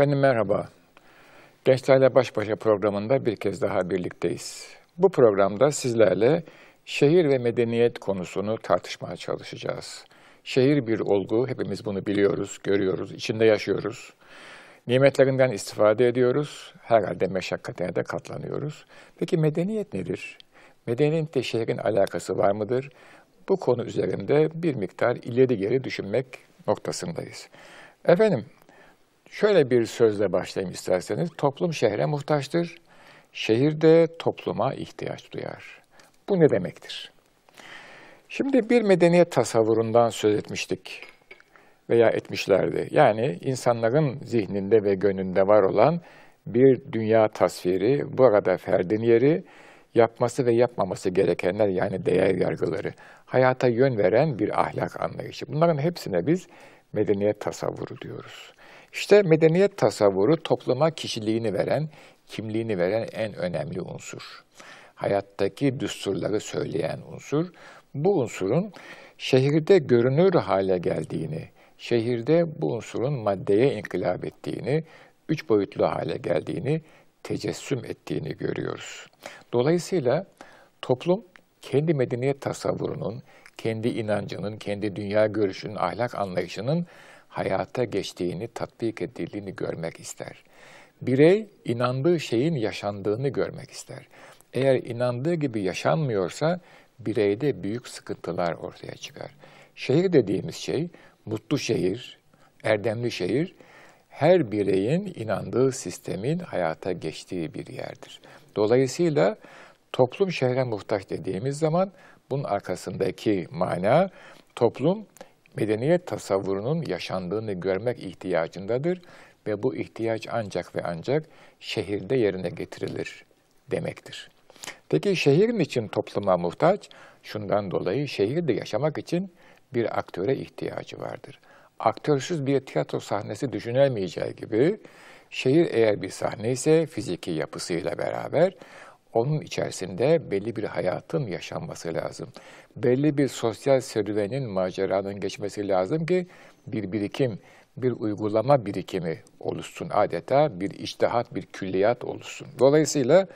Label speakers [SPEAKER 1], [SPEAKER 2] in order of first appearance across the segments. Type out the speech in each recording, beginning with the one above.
[SPEAKER 1] Efendim merhaba. Gençlerle Baş Başa programında bir kez daha birlikteyiz. Bu programda sizlerle şehir ve medeniyet konusunu tartışmaya çalışacağız. Şehir bir olgu, hepimiz bunu biliyoruz, görüyoruz, içinde yaşıyoruz. Nimetlerinden istifade ediyoruz, herhalde meşakkatine de katlanıyoruz. Peki medeniyet nedir? Medeniyetle şehrin alakası var mıdır? Bu konu üzerinde bir miktar ileri geri düşünmek noktasındayız. Efendim, Şöyle bir sözle başlayayım isterseniz. Toplum şehre muhtaçtır. Şehir de topluma ihtiyaç duyar. Bu ne demektir? Şimdi bir medeniyet tasavvurundan söz etmiştik veya etmişlerdi. Yani insanların zihninde ve gönlünde var olan bir dünya tasviri, bu arada ferdin yeri, yapması ve yapmaması gerekenler yani değer yargıları, hayata yön veren bir ahlak anlayışı. Bunların hepsine biz medeniyet tasavvuru diyoruz. İşte medeniyet tasavvuru topluma kişiliğini veren, kimliğini veren en önemli unsur. Hayattaki düsturları söyleyen unsur. Bu unsurun şehirde görünür hale geldiğini, şehirde bu unsurun maddeye inkılap ettiğini, üç boyutlu hale geldiğini, tecessüm ettiğini görüyoruz. Dolayısıyla toplum kendi medeniyet tasavvurunun, kendi inancının, kendi dünya görüşünün, ahlak anlayışının hayata geçtiğini, tatbik edildiğini görmek ister. Birey inandığı şeyin yaşandığını görmek ister. Eğer inandığı gibi yaşanmıyorsa bireyde büyük sıkıntılar ortaya çıkar. Şehir dediğimiz şey, mutlu şehir, erdemli şehir, her bireyin inandığı sistemin hayata geçtiği bir yerdir. Dolayısıyla toplum şehre muhtaç dediğimiz zaman bunun arkasındaki mana toplum medeniyet tasavvurunun yaşandığını görmek ihtiyacındadır ve bu ihtiyaç ancak ve ancak şehirde yerine getirilir demektir. Peki şehrin için topluma muhtaç? Şundan dolayı şehirde yaşamak için bir aktöre ihtiyacı vardır. Aktörsüz bir tiyatro sahnesi düşünülmeyeceği gibi şehir eğer bir sahne ise fiziki yapısıyla beraber onun içerisinde belli bir hayatın yaşanması lazım. Belli bir sosyal serüvenin, maceranın geçmesi lazım ki bir birikim, bir uygulama birikimi oluşsun adeta, bir iştihat, bir külliyat oluşsun. Dolayısıyla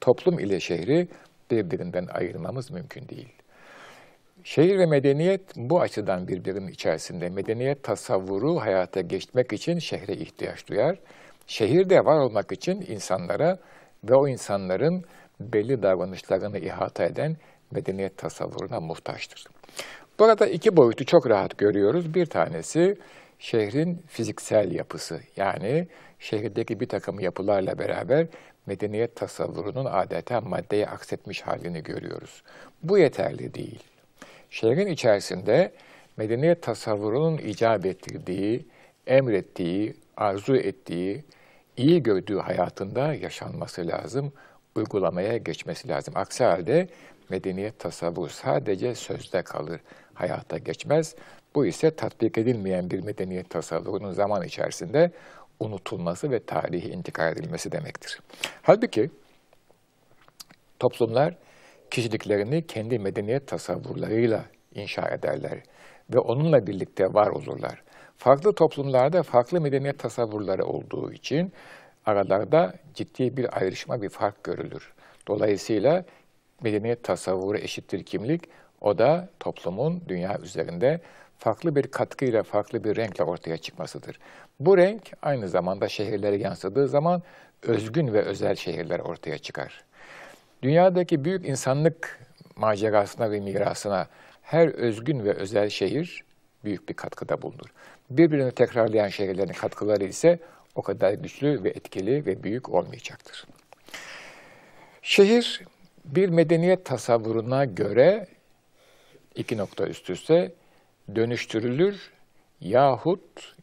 [SPEAKER 1] toplum ile şehri birbirinden ayırmamız mümkün değil. Şehir ve medeniyet bu açıdan birbirinin içerisinde. Medeniyet tasavvuru hayata geçmek için şehre ihtiyaç duyar. Şehirde var olmak için insanlara ve o insanların belli davranışlarını ihata eden medeniyet tasavvuruna muhtaçtır. Burada iki boyutu çok rahat görüyoruz. Bir tanesi şehrin fiziksel yapısı. Yani şehirdeki bir takım yapılarla beraber medeniyet tasavvurunun adeta maddeye aksetmiş halini görüyoruz. Bu yeterli değil. Şehrin içerisinde medeniyet tasavvurunun icap ettirdiği, emrettiği, arzu ettiği, iyi gördüğü hayatında yaşanması lazım uygulamaya geçmesi lazım. Aksi halde medeniyet tasavvur sadece sözde kalır, hayata geçmez. Bu ise tatbik edilmeyen bir medeniyet tasavvurunun zaman içerisinde unutulması ve tarihi intikal edilmesi demektir. Halbuki toplumlar kişiliklerini kendi medeniyet tasavvurlarıyla inşa ederler ve onunla birlikte var olurlar. Farklı toplumlarda farklı medeniyet tasavvurları olduğu için aralarda ciddi bir ayrışma, bir fark görülür. Dolayısıyla medeniyet tasavvuru eşittir kimlik, o da toplumun dünya üzerinde farklı bir katkıyla, farklı bir renkle ortaya çıkmasıdır. Bu renk aynı zamanda şehirlere yansıdığı zaman özgün ve özel şehirler ortaya çıkar. Dünyadaki büyük insanlık macerasına ve mirasına her özgün ve özel şehir büyük bir katkıda bulunur. Birbirini tekrarlayan şehirlerin katkıları ise o kadar güçlü ve etkili ve büyük olmayacaktır. Şehir bir medeniyet tasavvuruna göre iki nokta üst üste dönüştürülür yahut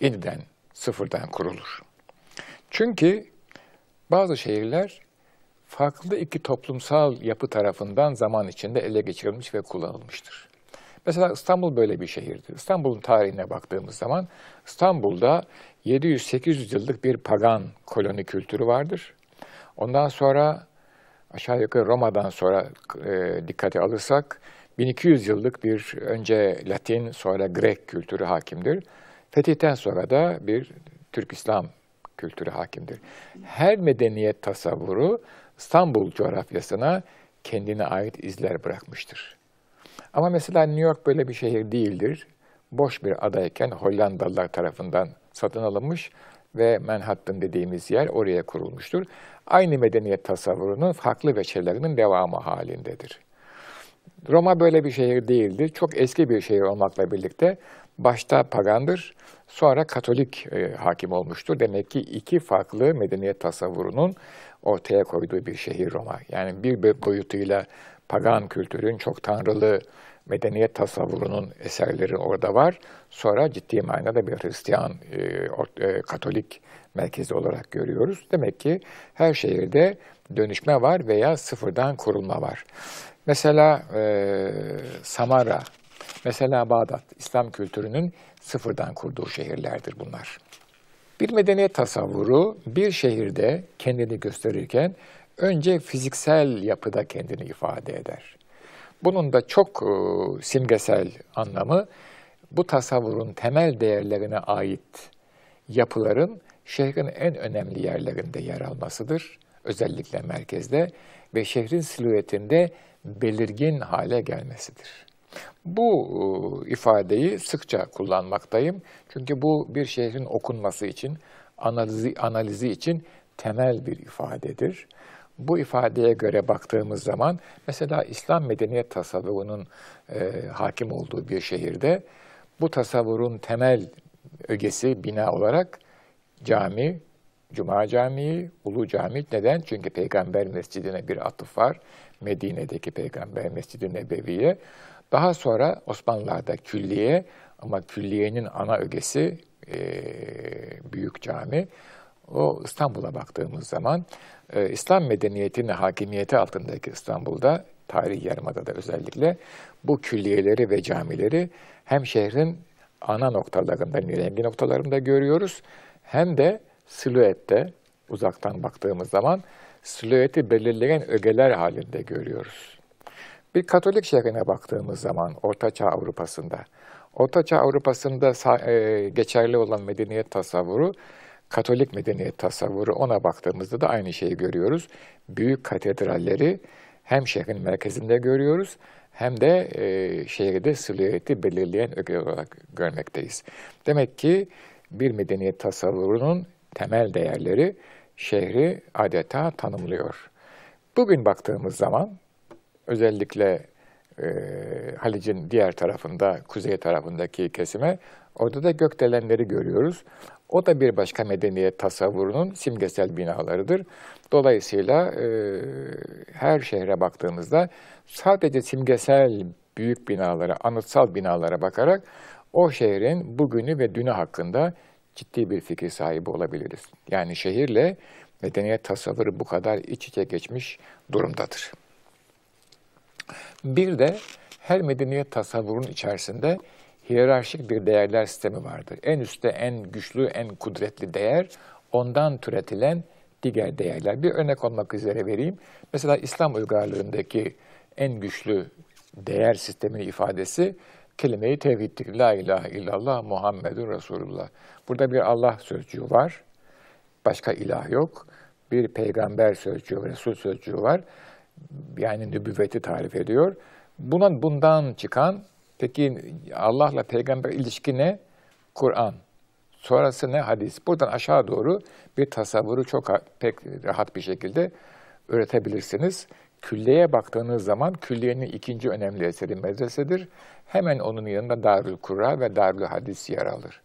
[SPEAKER 1] yeniden sıfırdan kurulur. Çünkü bazı şehirler farklı iki toplumsal yapı tarafından zaman içinde ele geçirilmiş ve kullanılmıştır. Mesela İstanbul böyle bir şehirdir. İstanbul'un tarihine baktığımız zaman İstanbul'da 700-800 yıllık bir pagan koloni kültürü vardır. Ondan sonra aşağı yukarı Roma'dan sonra e, dikkate alırsak 1200 yıllık bir önce Latin sonra Grek kültürü hakimdir. Fetihten sonra da bir Türk İslam kültürü hakimdir. Her medeniyet tasavvuru İstanbul coğrafyasına kendine ait izler bırakmıştır. Ama mesela New York böyle bir şehir değildir. Boş bir adayken Hollandalılar tarafından satın alınmış ve Manhattan dediğimiz yer oraya kurulmuştur. Aynı medeniyet tasavvurunun farklı veçelerinin devamı halindedir. Roma böyle bir şehir değildi. Çok eski bir şehir olmakla birlikte başta pagandır, sonra Katolik e, hakim olmuştur. Demek ki iki farklı medeniyet tasavvurunun ortaya koyduğu bir şehir Roma. Yani bir boyutuyla pagan kültürün çok tanrılı medeniyet tasavvurunun eserleri orada var. Sonra ciddi manada bir Hristiyan, e, e, Katolik merkezi olarak görüyoruz. Demek ki her şehirde dönüşme var veya sıfırdan kurulma var. Mesela e, Samara, mesela Bağdat, İslam kültürünün sıfırdan kurduğu şehirlerdir bunlar. Bir medeniyet tasavvuru bir şehirde kendini gösterirken önce fiziksel yapıda kendini ifade eder. Bunun da çok e, simgesel anlamı bu tasavvurun temel değerlerine ait yapıların şehrin en önemli yerlerinde yer almasıdır. Özellikle merkezde ve şehrin silüetinde belirgin hale gelmesidir. Bu e, ifadeyi sıkça kullanmaktayım. Çünkü bu bir şehrin okunması için, analizi, analizi için temel bir ifadedir. Bu ifadeye göre baktığımız zaman mesela İslam medeniyet tasavvurunun e, hakim olduğu bir şehirde bu tasavvurun temel ögesi bina olarak cami, Cuma Camii, Ulu Cami. Neden? Çünkü Peygamber Mescidine bir atıf var. Medine'deki Peygamber Mescid-i Nebevi'ye. Daha sonra Osmanlılar'da külliye ama külliyenin ana ögesi e, Büyük Cami. O İstanbul'a baktığımız zaman e, İslam medeniyetinin hakimiyeti altındaki İstanbul'da, tarih yarımadada özellikle bu külliyeleri ve camileri hem şehrin ana noktalarında, nirengi noktalarında görüyoruz hem de silüette uzaktan baktığımız zaman silüeti belirleyen ögeler halinde görüyoruz. Bir Katolik şehrine baktığımız zaman Ortaçağ Avrupa'sında, Ortaçağ Avrupa'sında e, geçerli olan medeniyet tasavvuru, Katolik medeniyet tasavvuru ona baktığımızda da aynı şeyi görüyoruz. Büyük katedralleri hem şehrin merkezinde görüyoruz hem de e, şehirde silüeti belirleyen öge olarak görmekteyiz. Demek ki bir medeniyet tasavvurunun temel değerleri şehri adeta tanımlıyor. Bugün baktığımız zaman özellikle e, Halic'in diğer tarafında, kuzey tarafındaki kesime orada da gökdelenleri görüyoruz. O da bir başka medeniyet tasavvurunun simgesel binalarıdır. Dolayısıyla e, her şehre baktığımızda sadece simgesel büyük binalara, anıtsal binalara bakarak o şehrin bugünü ve dünü hakkında ciddi bir fikir sahibi olabiliriz. Yani şehirle medeniyet tasavvuru bu kadar iç içe geçmiş durumdadır. Bir de her medeniyet tasavvurun içerisinde hiyerarşik bir değerler sistemi vardır. En üstte en güçlü, en kudretli değer, ondan türetilen diğer değerler. Bir örnek olmak üzere vereyim. Mesela İslam uygarlığındaki en güçlü değer sisteminin ifadesi kelime-i tevhiddir. La ilahe illallah Muhammedun Resulullah. Burada bir Allah sözcüğü var. Başka ilah yok. Bir peygamber sözcüğü, Resul sözcüğü var. Yani nübüvveti tarif ediyor. Buna bundan çıkan, peki Allah'la peygamber ilişki ne? Kur'an. Sonrası ne? Hadis. Buradan aşağı doğru bir tasavvuru çok pek rahat bir şekilde öğretebilirsiniz. Külliyeye baktığınız zaman külliyenin ikinci önemli eseri medresedir. Hemen onun yanında Darül Kurra ve Darül Hadis yer alır.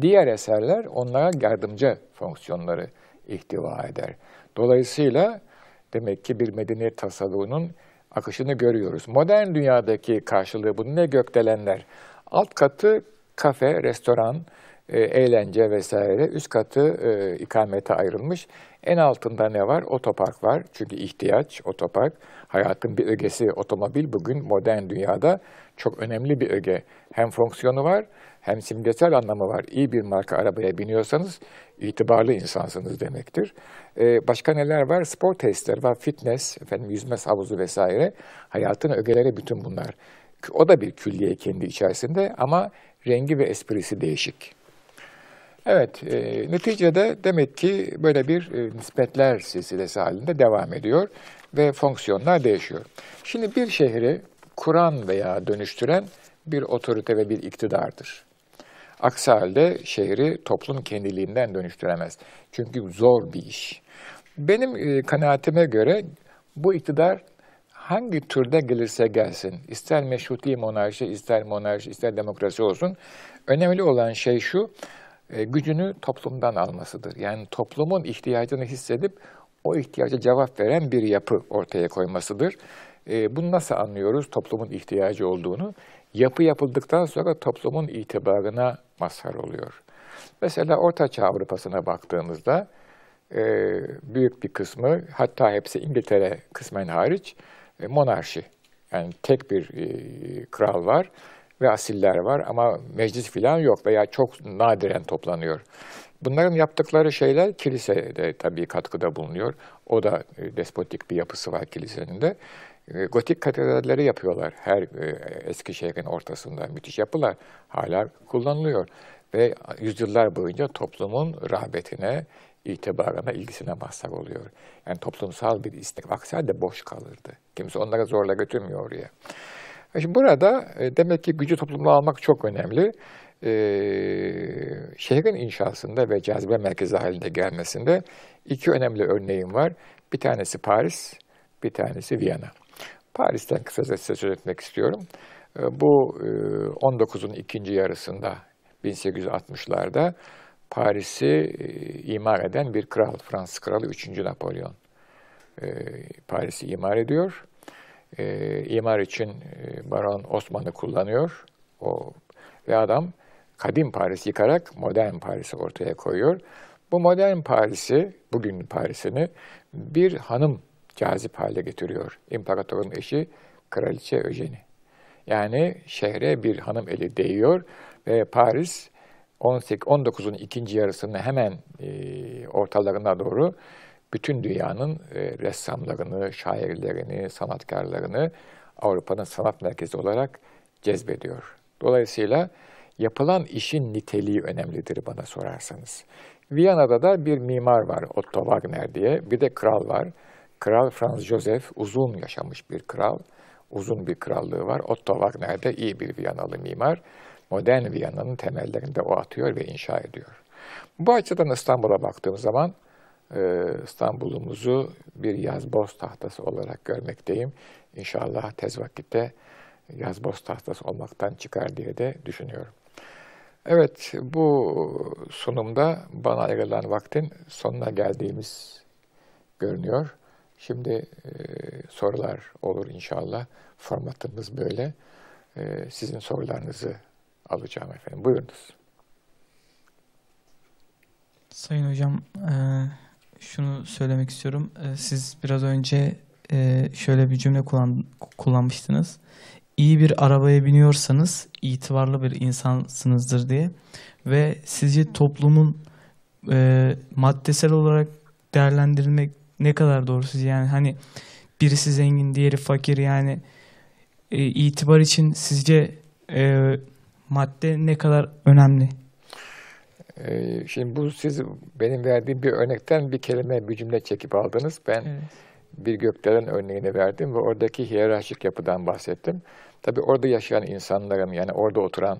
[SPEAKER 1] Diğer eserler onlara yardımcı fonksiyonları ihtiva eder. Dolayısıyla demek ki bir medeniyet tasavvurunun akışını görüyoruz. Modern dünyadaki karşılığı bunun ne gökdelenler? Alt katı kafe, restoran, e, eğlence vesaire. Üst katı e, ikamete ayrılmış. En altında ne var? Otopark var. Çünkü ihtiyaç otopark. Hayatın bir ögesi otomobil bugün modern dünyada çok önemli bir öge. Hem fonksiyonu var hem simgesel anlamı var. İyi bir marka arabaya biniyorsanız itibarlı insansınız demektir. Ee, başka neler var? Spor testleri var, fitness, efendim yüzme havuzu vesaire. Hayatın ögeleri bütün bunlar. O da bir külliye kendi içerisinde ama rengi ve esprisi değişik. Evet, e, neticede demek ki böyle bir e, nispetler silsilesi halinde devam ediyor ve fonksiyonlar değişiyor. Şimdi bir şehri kuran veya dönüştüren bir otorite ve bir iktidardır. Aksi halde şehri toplum kendiliğinden dönüştüremez. Çünkü zor bir iş. Benim e, kanaatime göre bu iktidar hangi türde gelirse gelsin, ister meşruti monarşi, ister monarşi, ister demokrasi olsun, önemli olan şey şu, e, gücünü toplumdan almasıdır. Yani toplumun ihtiyacını hissedip o ihtiyaca cevap veren bir yapı ortaya koymasıdır. E, bunu nasıl anlıyoruz toplumun ihtiyacı olduğunu? Yapı yapıldıktan sonra toplumun itibarına mazhar oluyor. Mesela Orta Çağ Avrupa'sına baktığımızda e, büyük bir kısmı hatta hepsi İngiltere kısmen hariç monarşi. Yani tek bir kral var ve asiller var ama meclis filan yok veya çok nadiren toplanıyor. Bunların yaptıkları şeyler kilise de tabii katkıda bulunuyor. O da e, despotik bir yapısı var kilisenin de. E, gotik katedralleri yapıyorlar her e, eski şehrin ortasında. Müthiş yapılar hala kullanılıyor. Ve yüzyıllar boyunca toplumun rağbetine, itibarına, ilgisine mazhar oluyor. Yani toplumsal bir istek. Aksi halde boş kalırdı. Kimse onları zorla götürmüyor oraya. Şimdi burada demek ki gücü toplumda almak çok önemli e, şehrin inşasında ve cazibe merkezi halinde gelmesinde iki önemli örneğim var. Bir tanesi Paris, bir tanesi Viyana. Paris'ten kısaca size söz etmek istiyorum. Bu 19'un ikinci yarısında 1860'larda Paris'i imar eden bir kral, Fransız kralı 3. Napolyon. Paris'i imar ediyor. İmar için Baron Osman'ı kullanıyor. O ve adam kadim Paris yıkarak modern Paris'i ortaya koyuyor. Bu modern Paris'i, bugün Paris'ini bir hanım cazip hale getiriyor. İmparatorun eşi Kraliçe Eugenie. Yani şehre bir hanım eli değiyor ve Paris 19'un ikinci yarısında hemen e, ortalarına doğru bütün dünyanın e, ressamlarını, şairlerini, sanatkarlarını Avrupa'nın sanat merkezi olarak cezbediyor. Dolayısıyla yapılan işin niteliği önemlidir bana sorarsanız. Viyana'da da bir mimar var Otto Wagner diye, bir de kral var. Kral Franz Joseph uzun yaşamış bir kral, uzun bir krallığı var. Otto Wagner de iyi bir Viyanalı mimar. Modern Viyana'nın temellerinde o atıyor ve inşa ediyor. Bu açıdan İstanbul'a baktığım zaman İstanbul'umuzu bir yazboz tahtası olarak görmekteyim. İnşallah tez vakitte yazboz tahtası olmaktan çıkar diye de düşünüyorum. Evet, bu sunumda bana ayrılan vaktin sonuna geldiğimiz görünüyor. Şimdi e, sorular olur inşallah. Formatımız böyle. E, sizin sorularınızı alacağım efendim. Buyurunuz.
[SPEAKER 2] Sayın Hocam, e, şunu söylemek istiyorum. E, siz biraz önce e, şöyle bir cümle kullan, kullanmıştınız iyi bir arabaya biniyorsanız itibarlı bir insansınızdır diye ve sizce toplumun e, maddesel olarak değerlendirilmek ne kadar doğru sizce yani hani birisi zengin diğeri fakir yani e, itibar için sizce e, madde ne kadar önemli?
[SPEAKER 1] E, şimdi bu siz benim verdiğim bir örnekten bir kelime, bir cümle çekip aldınız. Ben evet bir gökdelen örneğini verdim ve oradaki hiyerarşik yapıdan bahsettim. Tabi orada yaşayan insanların yani orada oturan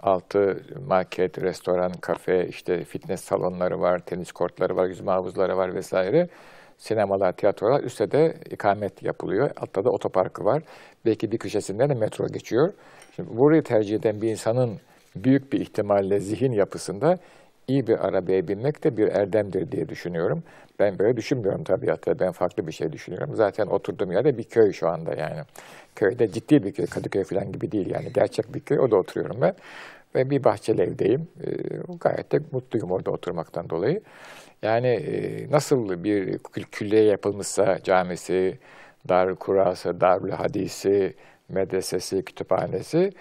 [SPEAKER 1] altı market, restoran, kafe, işte fitness salonları var, tenis kortları var, yüzme havuzları var vesaire. Sinemalar, tiyatrolar, üstte de ikamet yapılıyor. Altta da otoparkı var. Belki bir köşesinden de metro geçiyor. Şimdi burayı tercih eden bir insanın büyük bir ihtimalle zihin yapısında iyi bir arabaya binmek de bir erdemdir diye düşünüyorum. Ben böyle düşünmüyorum tabiatta. Ben farklı bir şey düşünüyorum. Zaten oturduğum yerde bir köy şu anda yani. Köyde ciddi bir köy. Kadıköy falan gibi değil yani. Gerçek bir köy. Orada oturuyorum ben. Ve bir bahçeli evdeyim. E, gayet de mutluyum orada oturmaktan dolayı. Yani e, nasıl bir külliye yapılmışsa camisi, dar kurası, darül hadisi, medresesi, kütüphanesi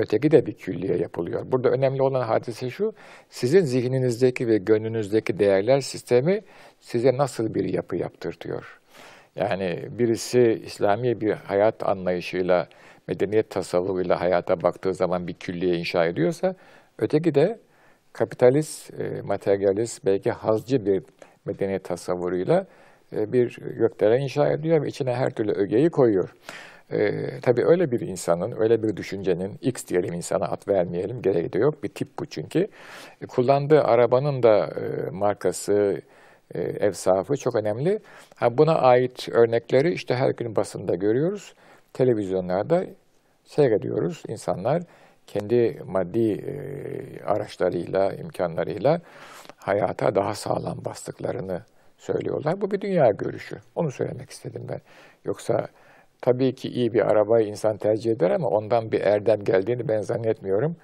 [SPEAKER 1] Öteki de bir külliye yapılıyor. Burada önemli olan hadise şu, sizin zihninizdeki ve gönlünüzdeki değerler sistemi size nasıl bir yapı yaptırtıyor? Yani birisi İslami bir hayat anlayışıyla, medeniyet tasavvuruyla hayata baktığı zaman bir külliye inşa ediyorsa, öteki de kapitalist, e, materyalist, belki hazcı bir medeniyet tasavvuruyla e, bir gökdelen inşa ediyor ve içine her türlü ögeyi koyuyor. E, tabii öyle bir insanın, öyle bir düşüncenin, X diyelim insana at vermeyelim, gereği de yok. Bir tip bu çünkü. E, kullandığı arabanın da e, markası, e, evsafı çok önemli. Ha, buna ait örnekleri işte her gün basında görüyoruz. Televizyonlarda seyrediyoruz. İnsanlar kendi maddi e, araçlarıyla, imkanlarıyla hayata daha sağlam bastıklarını söylüyorlar. Bu bir dünya görüşü. Onu söylemek istedim ben. Yoksa tabii ki iyi bir arabayı insan tercih eder ama ondan bir erdem geldiğini ben zannetmiyorum.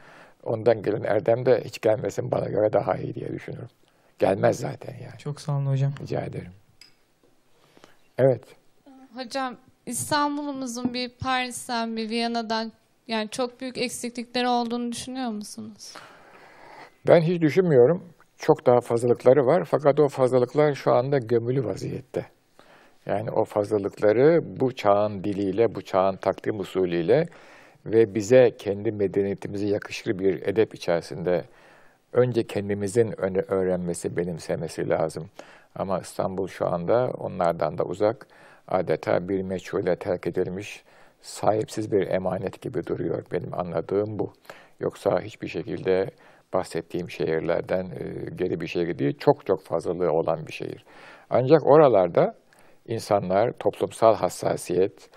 [SPEAKER 1] Ondan gelen erdem de hiç gelmesin bana göre daha iyi diye düşünüyorum. Gelmez zaten yani.
[SPEAKER 2] Çok sağ olun hocam.
[SPEAKER 1] Rica ederim. Evet.
[SPEAKER 3] Hocam İstanbul'umuzun bir Paris'ten bir Viyana'dan yani çok büyük eksiklikleri olduğunu düşünüyor musunuz?
[SPEAKER 1] Ben hiç düşünmüyorum. Çok daha fazlalıkları var fakat o fazlalıklar şu anda gömülü vaziyette. Yani o fazlalıkları bu çağın diliyle, bu çağın takdim usulüyle ve bize kendi medeniyetimize yakışır bir edep içerisinde önce kendimizin öğrenmesi, benimsemesi lazım. Ama İstanbul şu anda onlardan da uzak, adeta bir meçhule terk edilmiş, sahipsiz bir emanet gibi duruyor. Benim anladığım bu. Yoksa hiçbir şekilde bahsettiğim şehirlerden geri bir şehir değil, çok çok fazlalığı olan bir şehir. Ancak oralarda insanlar toplumsal hassasiyet,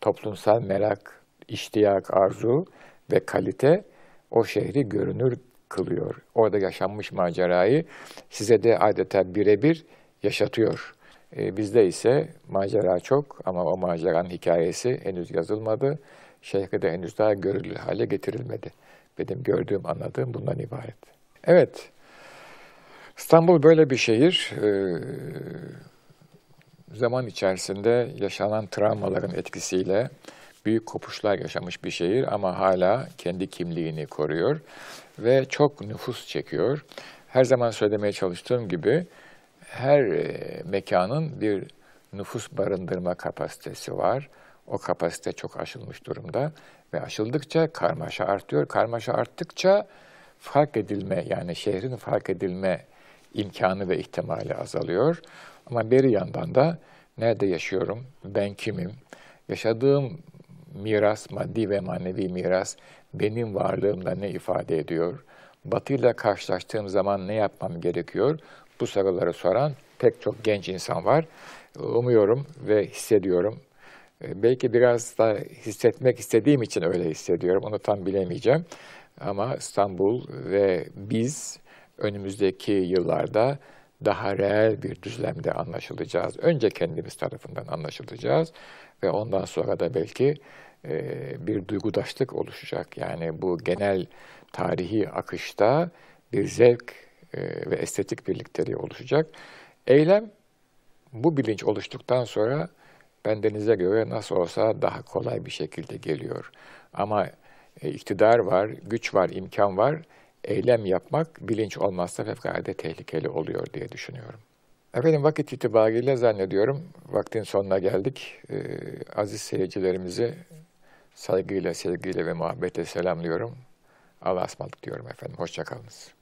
[SPEAKER 1] toplumsal merak, iştiyak, arzu ve kalite o şehri görünür kılıyor. Orada yaşanmış macerayı size de adeta birebir yaşatıyor. E, bizde ise macera çok ama o maceranın hikayesi henüz yazılmadı. Şehri de henüz daha görülür hale getirilmedi. Benim gördüğüm, anladığım bundan ibaret. Evet, İstanbul böyle bir şehir. Ee, zaman içerisinde yaşanan travmaların etkisiyle büyük kopuşlar yaşamış bir şehir ama hala kendi kimliğini koruyor ve çok nüfus çekiyor. Her zaman söylemeye çalıştığım gibi her e, mekanın bir nüfus barındırma kapasitesi var. O kapasite çok aşılmış durumda ve aşıldıkça karmaşa artıyor. Karmaşa arttıkça fark edilme yani şehrin fark edilme imkanı ve ihtimali azalıyor. Ama bir yandan da nerede yaşıyorum, ben kimim, yaşadığım miras, maddi ve manevi miras benim varlığımda ne ifade ediyor, Batı ile karşılaştığım zaman ne yapmam gerekiyor? Bu soruları soran pek çok genç insan var. Umuyorum ve hissediyorum. Ee, belki biraz da hissetmek istediğim için öyle hissediyorum. Onu tam bilemeyeceğim. Ama İstanbul ve biz önümüzdeki yıllarda daha reel bir düzlemde anlaşılacağız. Önce kendimiz tarafından anlaşılacağız ve ondan sonra da belki e, bir duygudaşlık oluşacak. Yani bu genel tarihi akışta bir zevk e, ve estetik birlikteliği oluşacak. Eylem bu bilinç oluştuktan sonra bendenize göre nasıl olsa daha kolay bir şekilde geliyor. Ama e, iktidar var, güç var, imkan var. Eylem yapmak bilinç olmazsa fevkalade tehlikeli oluyor diye düşünüyorum. Efendim vakit itibariyle zannediyorum vaktin sonuna geldik. Ee, aziz seyircilerimizi saygıyla, sevgiyle ve muhabbetle selamlıyorum. Allah'a ısmarladık diyorum efendim. Hoşçakalınız.